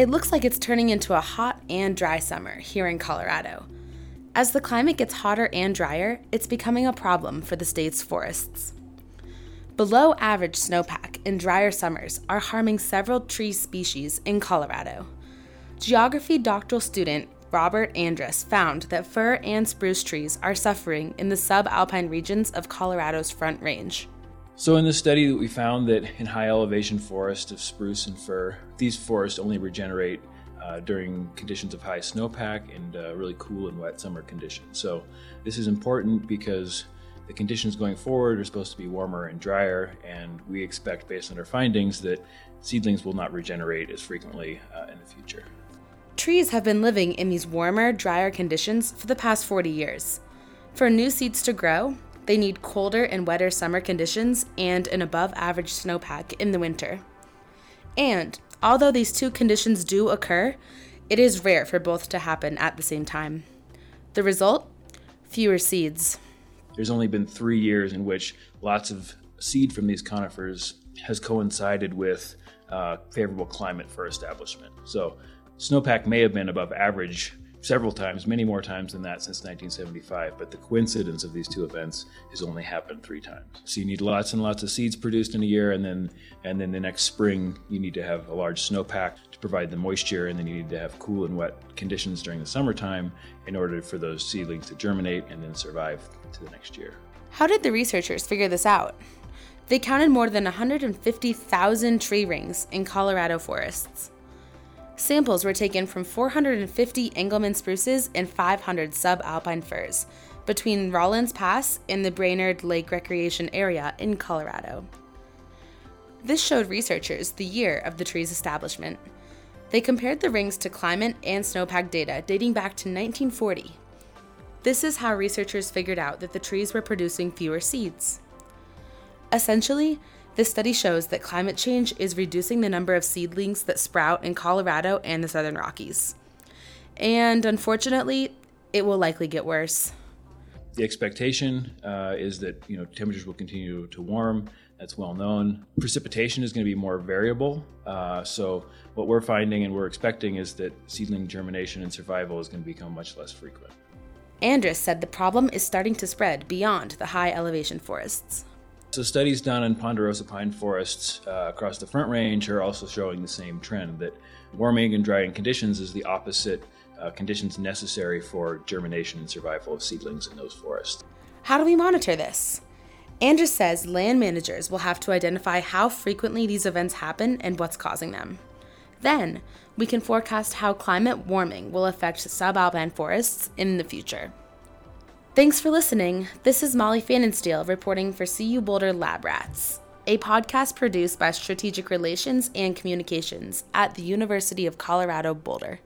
It looks like it's turning into a hot and dry summer here in Colorado. As the climate gets hotter and drier, it's becoming a problem for the state's forests. Below average snowpack in drier summers are harming several tree species in Colorado. Geography doctoral student Robert Andrus found that fir and spruce trees are suffering in the subalpine regions of Colorado's Front Range. So, in this study, we found that in high elevation forests of spruce and fir, these forests only regenerate uh, during conditions of high snowpack and uh, really cool and wet summer conditions. So, this is important because the conditions going forward are supposed to be warmer and drier, and we expect, based on our findings, that seedlings will not regenerate as frequently uh, in the future. Trees have been living in these warmer, drier conditions for the past 40 years. For new seeds to grow, they need colder and wetter summer conditions and an above average snowpack in the winter. And although these two conditions do occur, it is rare for both to happen at the same time. The result? Fewer seeds. There's only been three years in which lots of seed from these conifers has coincided with uh, favorable climate for establishment. So Snowpack may have been above average several times, many more times than that since 1975, but the coincidence of these two events has only happened three times. So you need lots and lots of seeds produced in a year, and then and then the next spring you need to have a large snowpack to provide the moisture, and then you need to have cool and wet conditions during the summertime in order for those seedlings to germinate and then survive to the next year. How did the researchers figure this out? They counted more than 150,000 tree rings in Colorado forests. Samples were taken from 450 Engelmann spruces and 500 subalpine firs between Rollins Pass and the Brainard Lake Recreation Area in Colorado. This showed researchers the year of the tree's establishment. They compared the rings to climate and snowpack data dating back to 1940. This is how researchers figured out that the trees were producing fewer seeds. Essentially, this study shows that climate change is reducing the number of seedlings that sprout in Colorado and the Southern Rockies. And unfortunately, it will likely get worse. The expectation uh, is that you know temperatures will continue to warm. That's well known. Precipitation is going to be more variable. Uh, so what we're finding and we're expecting is that seedling germination and survival is going to become much less frequent. Andrus said the problem is starting to spread beyond the high elevation forests. So studies done in ponderosa pine forests uh, across the Front Range are also showing the same trend that warming and drying conditions is the opposite uh, conditions necessary for germination and survival of seedlings in those forests. How do we monitor this? Andrus says land managers will have to identify how frequently these events happen and what's causing them. Then, we can forecast how climate warming will affect subalpine forests in the future. Thanks for listening. This is Molly Pfannenstiel reporting for CU Boulder Lab Rats, a podcast produced by Strategic Relations and Communications at the University of Colorado Boulder.